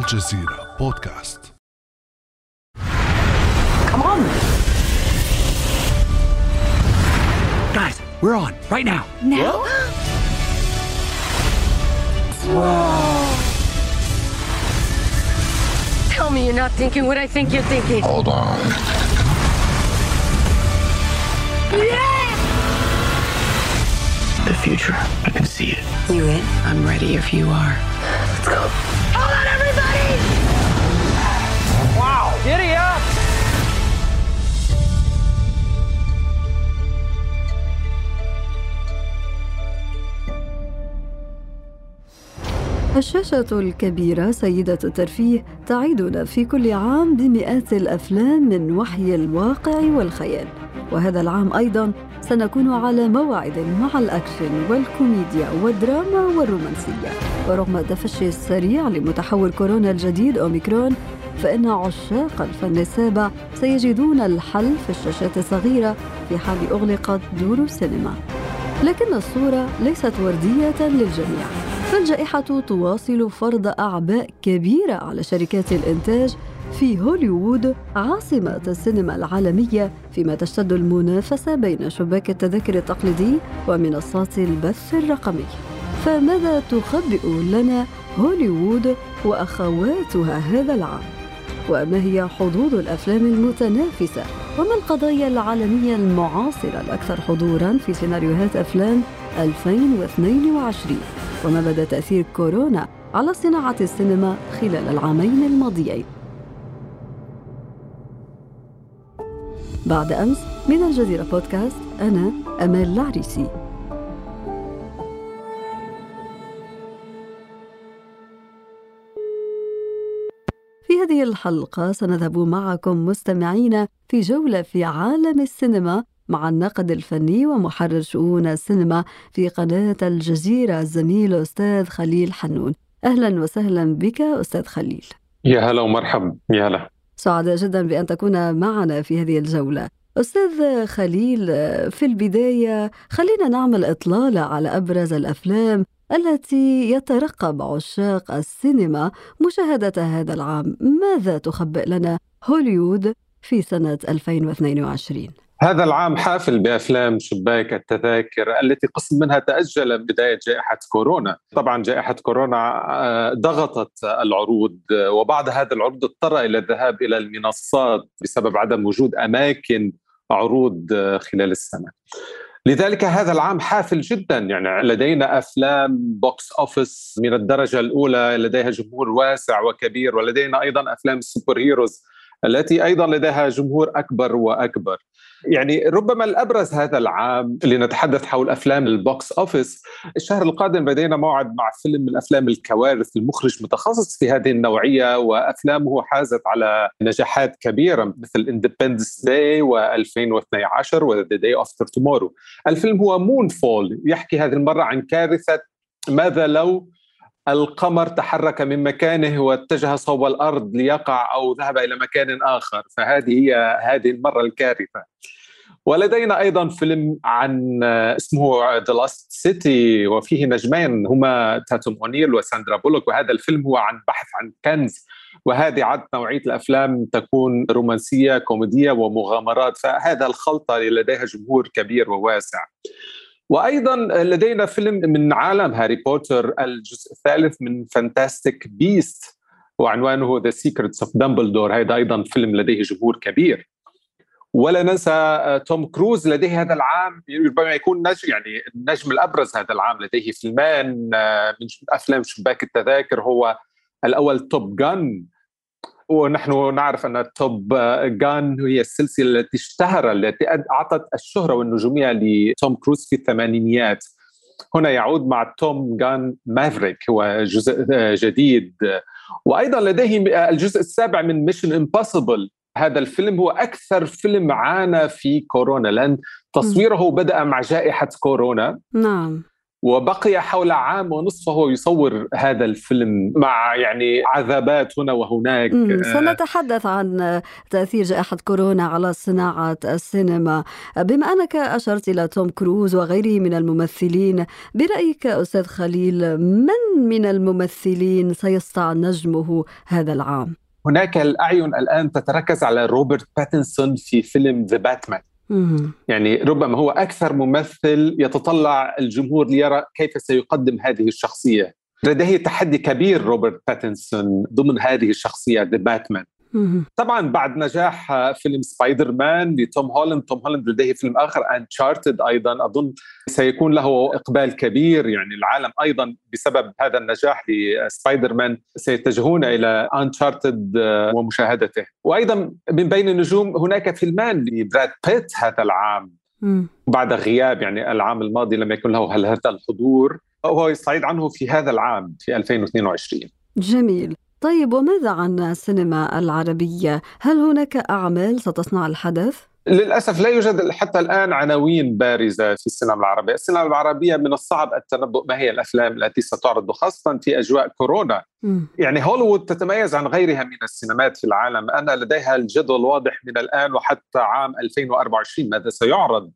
الجزيرة بودكاست Come on. Guys, we're on right now. Now? Tell me you're not thinking what I think you're thinking. Hold on The future, I can see it. You in? I'm ready if you are. Let's go. Hold on, everybody! الشاشة الكبيرة سيدة الترفيه تعيدنا في كل عام بمئات الأفلام من وحي الواقع والخيال. وهذا العام أيضا سنكون على موعد مع الأكشن والكوميديا والدراما والرومانسية. ورغم التفشي السريع لمتحور كورونا الجديد أوميكرون فإن عشاق الفن السابع سيجدون الحل في الشاشات الصغيرة في حال أغلقت دور السينما. لكن الصورة ليست وردية للجميع. فالجائحة تواصل فرض أعباء كبيرة على شركات الإنتاج في هوليوود عاصمة السينما العالمية فيما تشتد المنافسة بين شباك التذاكر التقليدي ومنصات البث الرقمي. فماذا تخبئ لنا هوليوود وأخواتها هذا العام؟ وما هي حظوظ الأفلام المتنافسة؟ وما القضايا العالمية المعاصرة الأكثر حضورا في سيناريوهات أفلام 2022 وما مدى تأثير كورونا على صناعة السينما خلال العامين الماضيين؟ بعد أمس من الجزيرة بودكاست أنا أمال العريسي. هذه الحلقة سنذهب معكم مستمعين في جولة في عالم السينما مع الناقد الفني ومحرر شؤون السينما في قناة الجزيرة الزميل أستاذ خليل حنون. أهلا وسهلا بك أستاذ خليل. يا هلا ومرحبا. يا هلا. سعداء جدا بأن تكون معنا في هذه الجولة. أستاذ خليل في البداية خلينا نعمل إطلالة على أبرز الأفلام التي يترقب عشاق السينما مشاهدة هذا العام. ماذا تخبئ لنا هوليوود في سنة 2022 هذا العام حافل بأفلام شباك التذاكر التي قسم منها تأجل بداية جائحة كورونا، طبعا جائحة كورونا آه، ضغطت العروض وبعد هذا العروض اضطر إلى الذهاب إلى المنصات بسبب عدم وجود أماكن عروض آه، خلال السنة. لذلك هذا العام حافل جدا يعني لدينا أفلام box office من الدرجة الأولى لديها جمهور واسع وكبير ولدينا أيضا أفلام ال superheroes التي أيضا لديها جمهور أكبر وأكبر. يعني ربما الأبرز هذا العام لنتحدث حول أفلام ال box office، الشهر القادم لدينا موعد مع فيلم من أفلام الكوارث المخرج متخصص في هذه النوعية وأفلامه حازت على نجاحات كبيرة مثل Independence Day و2012 و The Day After Tomorrow. الفيلم هو Moonfall يحكي هذه المرة عن كارثة ماذا لو القمر تحرك من مكانه واتجه صوب الأرض ليقع أو ذهب إلى مكان آخر. فهذه هي هذه المرة الكارثة. ولدينا أيضا فيلم عن اسمه The Lost City وفيه نجمين هما تاتوم أونيل وساندرا بولوك وهذا الفيلم هو عن بحث عن كنز. وهذه عادة نوعية الأفلام تكون رومانسية كوميدية ومغامرات فهذا الخلطة لديها جمهور كبير وواسع. وأيضا لدينا فيلم من عالم هاري بوتر الجزء الثالث من Fantastic Beasts وعنوانه The Secrets of Dumbledore هذا أيضا فيلم لديه جمهور كبير. ولا ننسى توم كروز لديه هذا العام ربما يكون نجم يعني النجم الأبرز هذا العام لديه فيلمان من أفلام شباك التذاكر هو الأول Top Gun ونحن نعرف أن Top Gun هي السلسلة التي اشتهر التي أعطت الشهرة والنجومية لتوم كروز في الثمانينيات. هنا يعود مع Top Gun Maverick هو جزء جديد. وأيضا لديه الجزء السابع من Mission Impossible هذا الفيلم هو أكثر فيلم عانى في كورونا لأن تصويره بدأ مع جائحة كورونا. نعم. وبقي حول عام ونصف وهو يصور هذا الفيلم مع يعني عذابات هنا وهناك. سنتحدث عن تأثير جائحة كورونا على صناعة السينما. بما أنك أشرت إلى توم كروز وغيره من الممثلين برأيك أستاذ خليل من من الممثلين سيسطع نجمه هذا العام؟ هناك الأعين الآن تتركز على روبرت باتنسون في فيلم ذا باتمان يعني ربما هو أكثر ممثل يتطلع الجمهور ليرى كيف سيقدم هذه الشخصية. لديه تحدي كبير روبرت باتنسون ضمن هذه الشخصية The Batman طبعا بعد نجاح فيلم سبايدر مان لتوم هولاند توم هولاند لديه فيلم آخر Uncharted أيضا. أظن سيكون له إقبال كبير يعني العالم أيضا بسبب هذا النجاح لسبايدر مان. سيتجهون إلى Uncharted ومشاهدته. وأيضا من بين النجوم هناك فيلمان لبراد بيت هذا العام. بعد غياب يعني العام الماضي لم يكن له هل هذا الحضور. وهو يستعيض عنه في هذا العام في 2022 جميل. طيب وماذا عن السينما العربية؟ هل هناك أعمال ستصنع الحدث؟ للأسف لا يوجد حتى الآن عناوين بارزة في السينما العربية، السينما العربية من الصعب التنبؤ ما هي الأفلام التي ستعرض خاصة في أجواء كورونا. م. يعني هوليوود تتميز عن غيرها من السينمات في العالم، أن لديها الجدول واضح من الآن وحتى عام 2024 ماذا سيعرض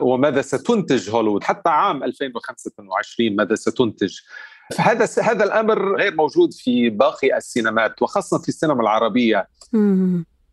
وماذا ستنتج هوليوود، حتى عام 2025 ماذا ستنتج. فهذا هذا الأمر غير موجود في باقي السينمات وخاصة في السينما العربية.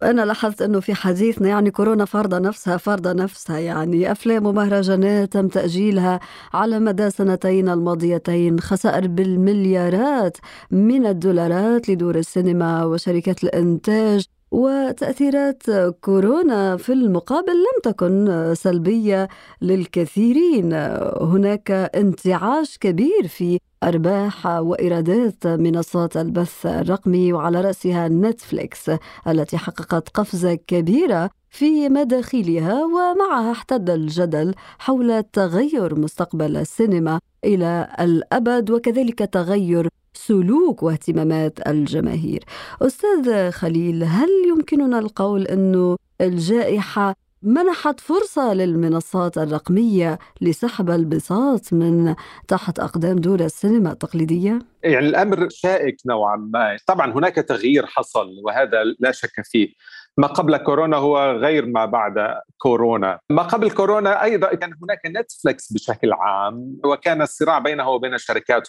أنا لاحظت أنه في حديثنا يعني كورونا فرض نفسها فرض نفسها يعني أفلام ومهرجانات تم تأجيلها على مدى سنتين الماضيتين خسائر بالمليارات من الدولارات لدور السينما وشركات الإنتاج. وتأثيرات كورونا في المقابل لم تكن سلبية للكثيرين. هناك انتعاش كبير في أرباح وإيرادات منصات البث الرقمي وعلى رأسها نتفليكس التي حققت قفزة كبيرة في مداخيلها ومعها احتد الجدل حول تغير مستقبل السينما إلى الأبد وكذلك تغير سلوك واهتمامات الجماهير. أستاذ خليل هل يمكننا القول أنه الجائحة منحت فرصة للمنصات الرقمية لسحب البساط من تحت أقدام دور السينما التقليدية؟ يعني الأمر شائك نوعا ما طبعا هناك تغيير حصل وهذا لا شك فيه ما قبل كورونا هو غير ما بعد كورونا. ما قبل كورونا أيضا كان هناك نتفلكس بشكل عام وكان الصراع بينه وبين الشركات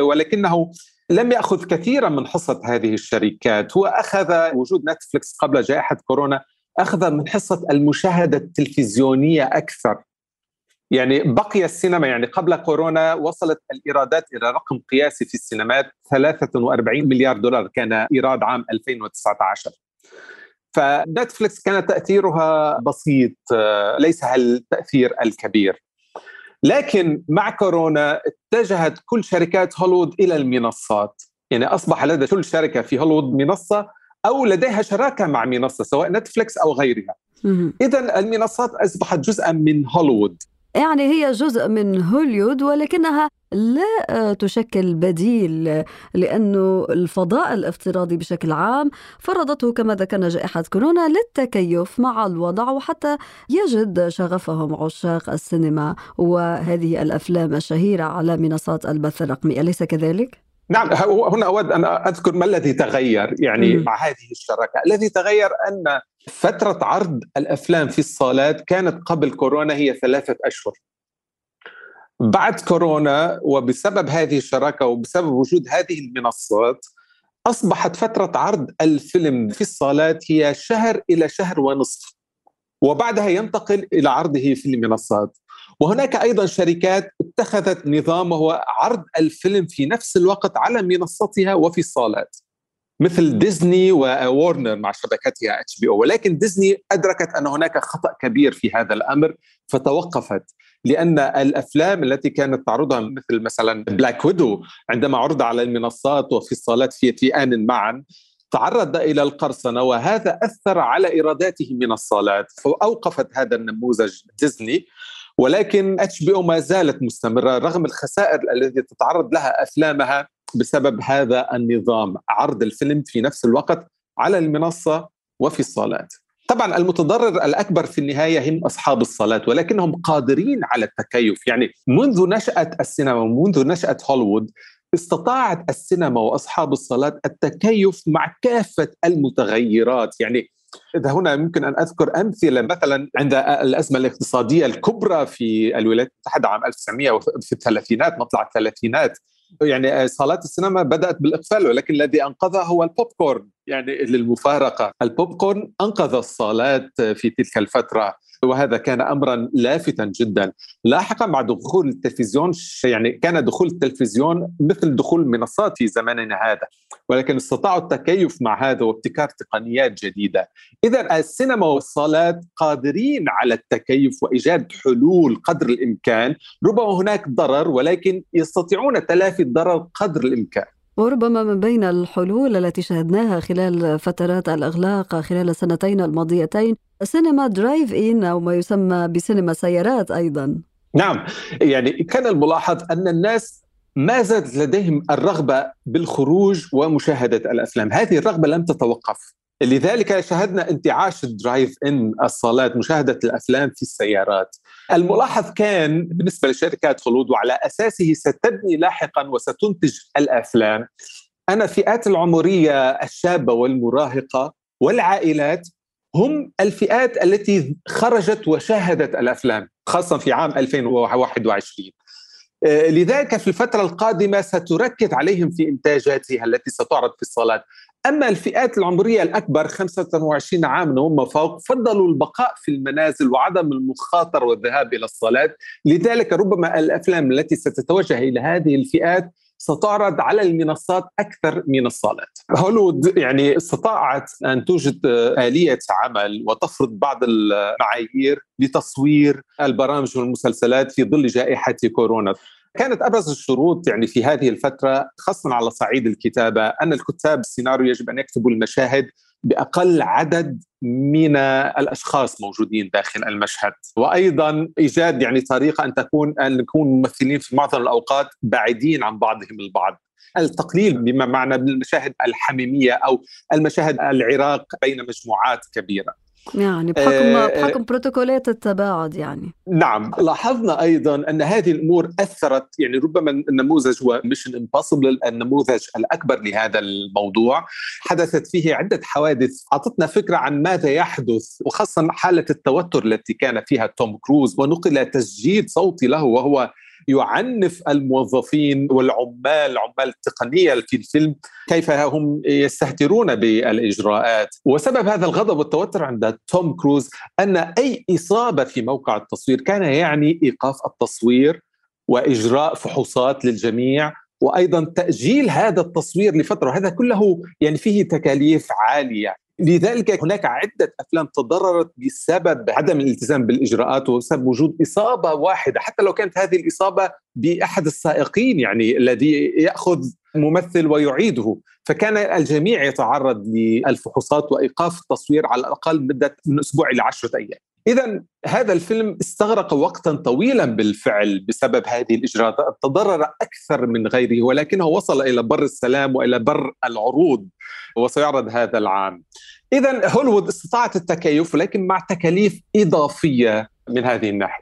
ولكنه لم يأخذ كثيرا من حصة هذه الشركات هو أخذ وجود نتفلكس قبل جائحة كورونا أخذ من حصة المشاهدة التلفزيونية أكثر. يعني بقي السينما يعني قبل كورونا وصلت الإيرادات إلى رقم قياسي في السينمات 43 مليار دولار كان إيراد عام 2019 فنتفلكس كان تأثيرها بسيط ليس التاثير الكبير. لكن مع كورونا اتجهت كل شركات هوليوود إلى المنصات. يعني أصبح لدى كل شركة في هوليوود منصة أو لديها شراكة مع منصة سواء نتفليكس أو غيرها. اذا المنصات أصبحت جزءا من هوليوود. يعني هي جزء من هوليوود ولكنها لا تشكل بديل لأنه الفضاء الافتراضي بشكل عام فرضته كما ذكرنا جائحة كورونا للتكيف مع الوضع وحتى يجد شغفهم عشاق السينما وهذه الأفلام الشهيرة على منصات البث الرقمي أليس كذلك؟ نعم هنا أود أن أذكر ما الذي تغير يعني. مع هذه الشراكة، الذي تغير أن فترة عرض الأفلام في الصالات كانت قبل كورونا هي ثلاثة أشهر. بعد كورونا وبسبب هذه الشراكة وبسبب وجود هذه المنصات أصبحت فترة عرض الفيلم في الصالات هي شهر إلى شهر ونصف. وبعدها ينتقل إلى عرضه في المنصات. وهناك أيضا شركات اتخذت نظام وهو عرض الفيلم في نفس الوقت على منصتها وفي الصالات مثل ديزني وورنر مع شبكتها HBO. ولكن ديزني أدركت أن هناك خطأ كبير في هذا الأمر فتوقفت لأن الأفلام التي كانت تعرضها مثل مثلا Black Widow عندما عرض على المنصات وفي الصالات في في آن معا تعرض إلى القرصنة وهذا أثر على إيراداته من الصالات فأوقفت هذا النموذج ديزني. ولكن HBO ما زالت مستمرة رغم الخسائر التي تتعرض لها أفلامها بسبب هذا النظام. عرض الفيلم في نفس الوقت على المنصة وفي الصالات. طبعا المتضرر الأكبر في النهاية هم أصحاب الصلاه ولكنهم قادرين على التكيف. يعني منذ نشأة السينما ومنذ نشأة هوليوود استطاعت السينما وأصحاب الصلاه التكيف مع كافة المتغيرات. يعني إذا هنا ممكن أن أذكر أمثلة مثلا عند الأزمة الاقتصادية الكبرى في الولايات المتحدة عام 1900 في الثلاثينات مطلع الثلاثينات. يعني صالات السينما بدأت بالإقفال ولكن الذي أنقذها هو البوب كورن. يعني للمفارقة. البوب كورن أنقذ الصالات في تلك الفترة وهذا كان امرا لافتا جدا. لاحقا مع دخول التلفزيون يعني كان دخول التلفزيون مثل دخول المنصات في زماننا هذا ولكن استطاعوا التكيف مع هذا وابتكار تقنيات جديدة. اذا السينما والصالات قادرين على التكيف وإيجاد حلول قدر الإمكان ربما هناك ضرر ولكن يستطيعون تلافي الضرر قدر الإمكان. وربما من بين الحلول التي شهدناها خلال فترات الإغلاق خلال السنتين الماضيتين سينما drive-in أو ما يسمى بسينما سيارات أيضا. نعم يعني كان الملاحظ أن الناس ما زالت لديهم الرغبة بالخروج ومشاهدة الأفلام. هذه الرغبة لم تتوقف. لذلك شاهدنا انتعاش ال drive-in الصالات مشاهدة الأفلام في السيارات. الملاحظ كان بالنسبة لشركات هولود وعلى أساسه ستبني لاحقا وستنتج الأفلام. ان الفئات العمرية الشابة والمراهقة والعائلات هم الفئات التي خرجت وشاهدت الأفلام خاصه في عام 2021 آه، لذلك في الفترة القادمة ستركز عليهم في إنتاجاتها التي ستعرض في الصالات. أما الفئات العمرية الأكبر 25 عاما وما فوق فضلوا البقاء في المنازل وعدم المخاطرة والذهاب إلى الصلاة لذلك ربما الأفلام التي ستتوجه إلى هذه الفئات ستعرض على المنصات أكثر من الصالات. هوليوود يعني استطاعت أن توجد آلية عمل وتفرض بعض المعايير لتصوير البرامج والمسلسلات في ظل جائحة كورونا. كانت أبرز الشروط يعني في هذه الفترة خاصة على صعيد الكتابة أن الكتاب السيناريو يجب أن يكتبوا المشاهد بأقل عدد من الأشخاص موجودين داخل المشهد. وأيضا إيجاد يعني طريقة أن تكون أن نكون ممثلين في معظم الأوقات بعيدين عن بعضهم البعض. التقليل بما معنى بالمشاهد الحميمية أو المشاهد العراك بين مجموعات كبيرة. يعني بحكم آه بحكم بروتوكولات التباعد يعني. نعم لاحظنا أيضا أن هذه الأمور أثرت يعني ربما النموذج هو Mission Impossible النموذج الأكبر لهذا الموضوع. حدثت فيه عدة حوادث. أعطتنا فكرة عن ماذا يحدث وخاصة حالة التوتر التي كان فيها توم كروز ونقل تسجيل صوتي له وهو يعنف الموظفين والعمال عمال التقنية في الفيلم كيف هم يستهترون بالإجراءات. وسبب هذا الغضب والتوتر عند توم كروز أن أي إصابة في موقع التصوير كان يعني إيقاف التصوير وإجراء فحوصات للجميع وأيضا تأجيل هذا التصوير لفترة. وهذا كله يعني فيه تكاليف عالية. لذلك هناك عدة أفلام تضررت بسبب عدم الالتزام بالإجراءات وبسبب وجود إصابة واحدة حتى لو كانت هذه الإصابة بأحد السائقين يعني الذي يأخذ ممثل ويعيده. فكان الجميع يتعرض للفحوصات وإيقاف التصوير على الأقل مدة من أسبوع إلى عشرة أيام. إذا هذا الفيلم استغرق وقتا طويلا بالفعل بسبب هذه الإجراءات. تضرر أكثر من غيره ولكنه وصل إلى بر السلام وإلى بر العروض وسيعرض هذا العام. إذا هوليوود استطاعت التكيف ولكن مع تكاليف إضافية من هذه الناحية.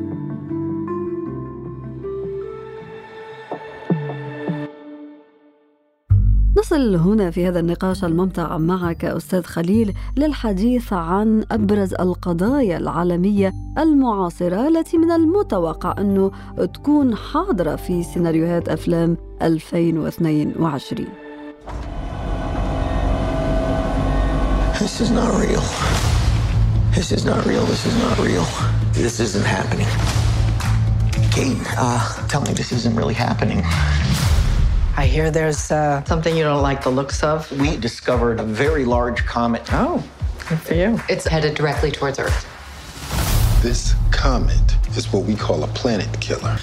نصل هنا في هذا النقاش الممتع معك أستاذ خليل للحديث عن أبرز القضايا العالمية المعاصرة التي من المتوقع أنه تكون حاضرة في سيناريوهات أفلام 2022 This is not real. This is not real. This is not real. This isn't happening. Kate, uh, tell me this isn't really happening. I hear there's uh, something you don't like the looks of. We discovered a very large comet. Oh, good for you. It's headed directly towards Earth. This comet is what we call a planet killer.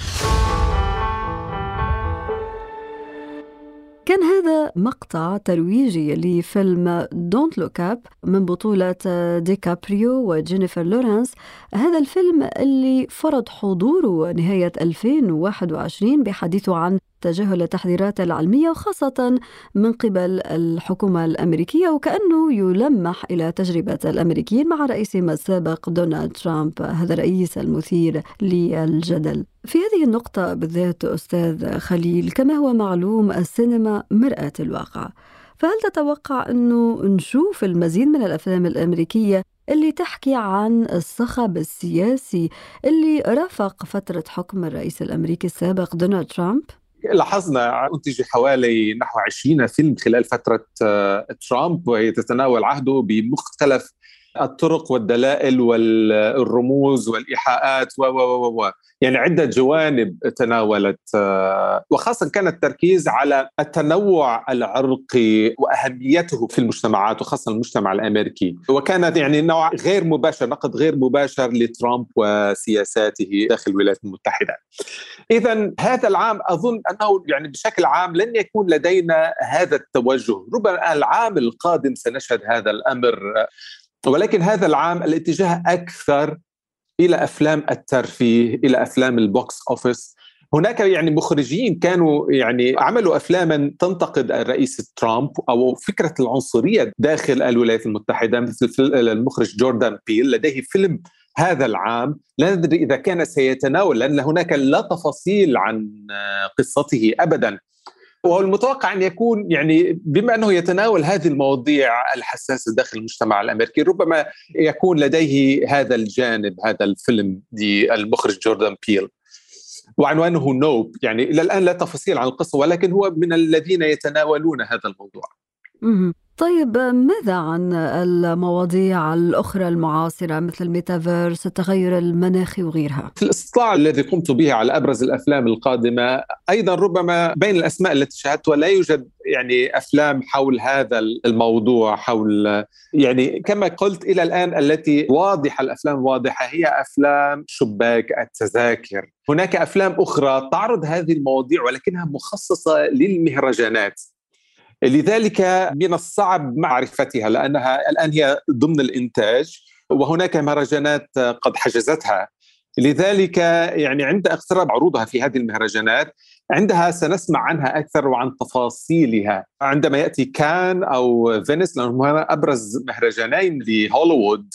كان هذا مقطع ترويجي لفيلم دونت لوك اب من بطولة ديكابريو وجينيفر لورانس هذا الفيلم اللي فرض حضوره نهاية 2021 بحديثه عن تجاهل التحذيرات العلمية وخاصة من قبل الحكومة الأمريكية وكأنه يلمح إلى تجربة الأمريكيين مع رئيسهم السابق دونالد ترامب هذا الرئيس المثير للجدل في هذه النقطة بالذات أستاذ خليل كما هو معلوم السينما مرآة الواقع فهل تتوقع أنه نشوف المزيد من الأفلام الأمريكية اللي تحكي عن الصخب السياسي اللي رافق فترة حكم الرئيس الأمريكي السابق دونالد ترامب؟ لاحظنا أنتج حوالي نحو 20 فيلم خلال فترة آه، ترامب وهي تتناول عهده بمختلف الطرق والدلائل والرموز والإيحاءات و و و يعني عدة جوانب تناولت آه، وخاصة كان التركيز على التنوع العرقي وأهميته في المجتمعات وخاصة المجتمع الأمريكي. وكانت يعني نوع غير مباشر نقد غير مباشر لترامب وسياساته داخل الولايات المتحدة. اذا هذا العام أظن أنه يعني بشكل عام لن يكون لدينا هذا التوجه، ربما العام القادم سنشهد هذا الأمر. ولكن هذا العام الاتجاه أكثر إلى أفلام الترفيه إلى أفلام ال box office. هناك يعني مخرجين كانوا يعني عملوا أفلاما تنتقد الرئيس ترامب أو فكرة العنصرية داخل الولايات المتحدة مثل المخرج جوردان بيل. لديه فيلم هذا العام. لا ندري إذا كان سيتناول لأن هناك لا تفاصيل عن قصته ابدا. والمتوقع أن يكون يعني بما أنه يتناول هذه المواضيع الحساسة داخل المجتمع الأمريكي ربما يكون لديه هذا الجانب هذا الفيلم للمخرج جوردان بيل. وعنوانه نوب يعني إلى الآن لا تفاصيل عن القصة ولكن هو من الذين يتناولون هذا الموضوع. طيب ماذا عن المواضيع الأخرى المعاصرة مثل الميتافيرس التغير المناخي وغيرها؟ في الاستطلاع الذي قمت به على أبرز الأفلام القادمة أيضا ربما بين الأسماء التي شاهدتها لا يوجد يعني أفلام حول هذا الموضوع حول يعني كما قلت إلى الآن التي واضحة الأفلام واضحة هي أفلام شباك التذاكر هناك أفلام أخرى تعرض هذه المواضيع ولكنها مخصصة للمهرجانات لذلك من الصعب معرفتها لأنها الآن هي ضمن الإنتاج وهناك مهرجانات قد حجزتها. لذلك يعني عند اقتراب عروضها في هذه المهرجانات عندها سنسمع عنها أكثر وعن تفاصيلها. عندما يأتي كان أو فينيس لأنهم أبرز مهرجانين لهوليوود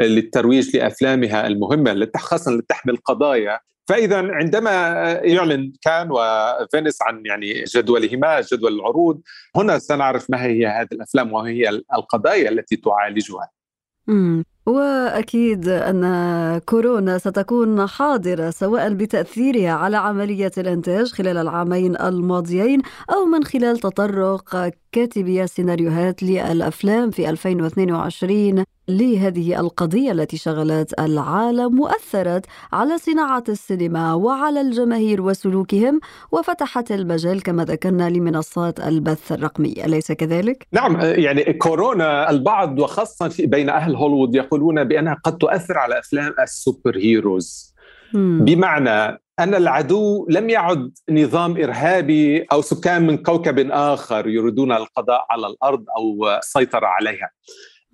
للترويج لأفلامها المهمة خاصة اللي تحمل قضايا فإذا عندما يعلن كان وفينيس عن يعني جدولهما جدول العروض هنا سنعرف ما هي هذه الأفلام وما هي القضايا التي تعالجها. وأكيد أن كورونا ستكون حاضرة سواء بتأثيرها على عملية الإنتاج خلال العامين الماضيين أو من خلال تطرق كاتبي السيناريوهات للأفلام في 2022 لهذه القضية التي شغلت العالم وأثرت على صناعة السينما وعلى الجماهير وسلوكهم وفتحت المجال كما ذكرنا لمنصات البث الرقمي. أليس كذلك؟ نعم يعني كورونا البعض وخاصة بين أهل هوليوود يقولون بأنها قد تؤثر على أفلام السوبر هيروز بمعنى أن العدو لم يعد نظام إرهابي أو سكان من كوكب آخر يريدون القضاء على الأرض أو السيطره عليها.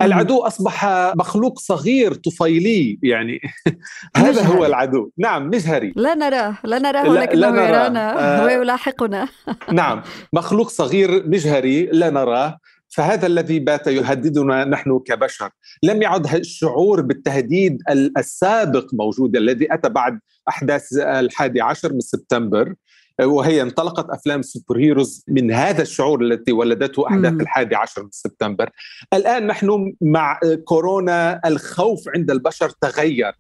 العدو أصبح مخلوق صغير طفيلي يعني هذا هو العدو. نعم مجهري. لا نراه لا نراه ولكنه يرانا آه. ويلاحقنا نعم مخلوق صغير مجهري لا نراه. فهذا الذي بات يهددنا نحن كبشر. لم يعد الشعور بالتهديد السابق موجود الذي أتى بعد أحداث الحادي عشر من سبتمبر. وهي انطلقت أفلام سوبر هيروز من هذا الشعور التي ولدته أحداث الحادي عشر من سبتمبر. الآن نحن مع كورونا الخوف عند البشر تغير.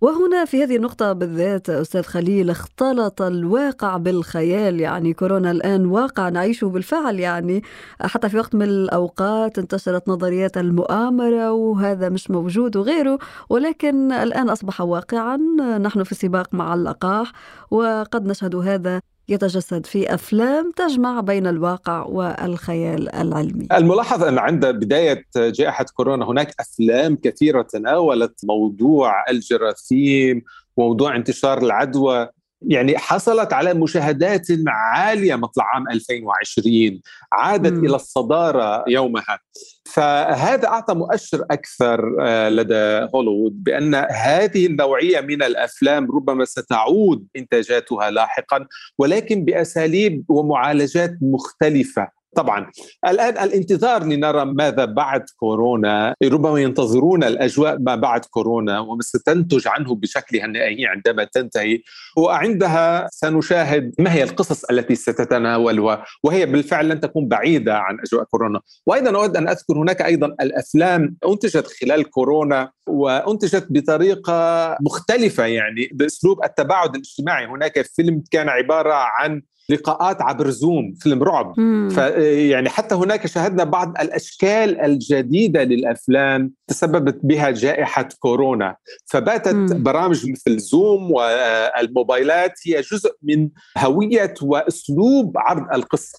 وهنا في هذه النقطة بالذات أستاذ خليل اختلط الواقع بالخيال. يعني كورونا الآن واقع نعيشه بالفعل. يعني حتى في وقت من الأوقات انتشرت نظريات المؤامرة وهذا مش موجود وغيره ولكن الآن أصبح واقعا. نحن في سباق مع اللقاح وقد نشهد هذا يتجسد في أفلام تجمع بين الواقع والخيال العلمي. الملاحظ أن عند بداية جائحة كورونا هناك أفلام كثيرة تناولت موضوع الجراثيم وموضوع انتشار العدوى يعني حصلت على مشاهدات عالية مطلع عام 2020 عادت م. إلى الصدارة يومها فهذا أعطى مؤشر أكثر آه، لدى هوليوود بأن هذه النوعية من الأفلام ربما ستعود إنتاجاتها لاحقا ولكن بأساليب ومعالجات مختلفة طبعا. الآن الانتظار لنرى ماذا بعد كورونا. ربما ينتظرون الأجواء ما بعد كورونا وما ستنتج عنه بشكلها النهائي عندما تنتهي. وعندها سنشاهد ما هي القصص التي ستتناولها. وهي بالفعل لن تكون بعيدة عن أجواء كورونا. وأيضا أود أن أذكر هناك أيضا الأفلام أنتجت خلال كورونا وأنتجت بطريقة مختلفة يعني بأسلوب التباعد الاجتماعي. هناك فيلم كان عبارة عن لقاءات عبر زوم فيلم رعب. يعني حتى هناك شاهدنا بعض الأشكال الجديدة للأفلام تسببت بها جائحة كورونا. فباتت مم. برامج مثل زوم والموبايلات هي جزء من هوية وأسلوب عرض القصة.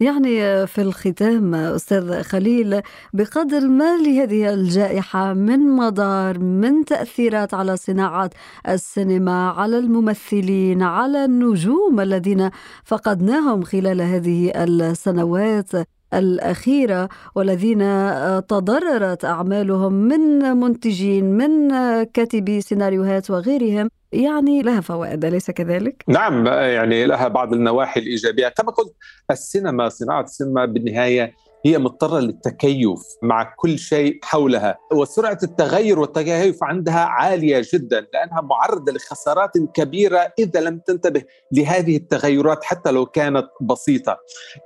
يعني في الختام أستاذ خليل بقدر ما لهذه الجائحة من مدار من تأثيرات على صناعة السينما على الممثلين على النجوم الذين فقدناهم خلال هذه السنوات؟ الأخيرة والذين تضررت أعمالهم من منتجين من كاتبي سيناريوهات وغيرهم يعني لها فوائد أليس كذلك؟ نعم يعني لها بعض النواحي الإيجابية كما قلت السينما صناعة السينما بالنهاية هي مضطرة للتكيف مع كل شيء حولها وسرعة التغير والتكيف عندها عالية جدا لأنها معرضة لخسارات كبيرة إذا لم تنتبه لهذه التغيرات حتى لو كانت بسيطة.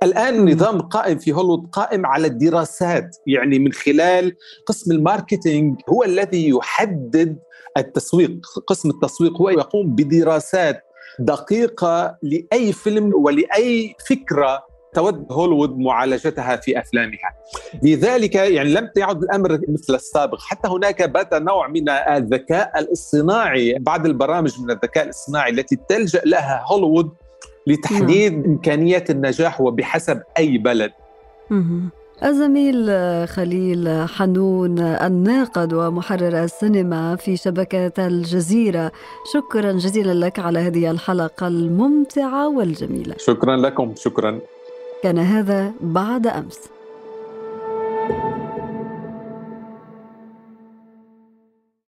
الآن نظام قائم في هوليوود قائم على الدراسات يعني من خلال قسم ال marketing هو الذي يحدد التسويق قسم التسويق هو يقوم بدراسات دقيقة لأي فيلم ولأي فكرة تود هوليوود معالجتها في أفلامها. لذلك يعني لم يعد الأمر مثل السابق. حتى هناك بات نوع من الذكاء الاصطناعي بعض البرامج من الذكاء الاصطناعي التي تلجأ لها هوليوود لتحديد مم. إمكانيات النجاح وبحسب أي بلد. الزميل خليل حنون الناقد ومحرر السينما في شبكة الجزيرة. شكرا جزيلا لك على هذه الحلقة الممتعة والجميلة. شكرا لكم. شكرا. كان هذا بعد أمس.